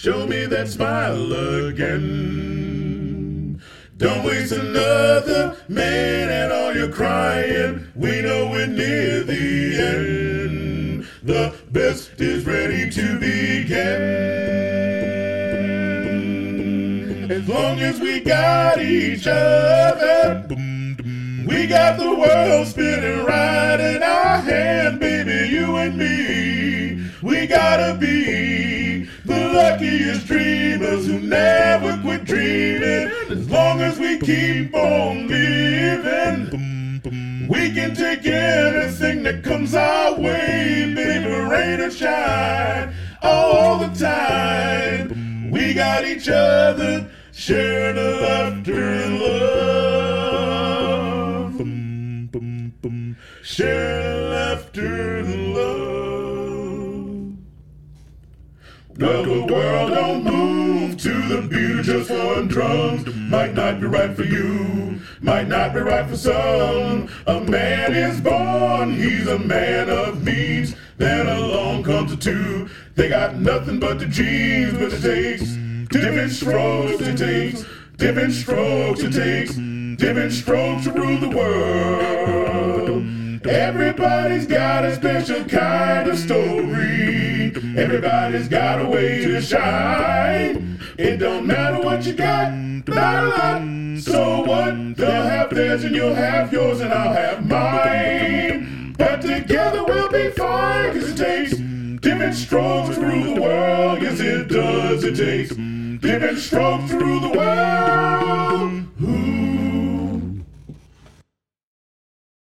Show me that smile again. Don't waste another minute on your crying. We know we're near the end. The best is ready to begin. As long as we got each other, we got the world spinning right in our hand, baby. You and me, we gotta be luckiest dreamers who never quit dreaming. As long as we keep on living, we can take anything that comes our way, baby. Rain or shine all the time. We got each other, sharing the laughter and love. Sharing Well, the world don't move to the beat of just one drum. Might not be right for you, might not be right for some. A man is born, he's a man of means. Then along comes a two. They got nothing but the jeans, but it takes different strokes. It takes different strokes. It takes different strokes to rule the world. Everybody's got a special kind of story. Everybody's got a way to shine. It don't matter what you got, not a lot. So what? They'll have theirs and you'll have yours and I'll have mine. But together we'll be fine, cause it takes different strokes through the world. Yes, it does. It takes different strokes through the world.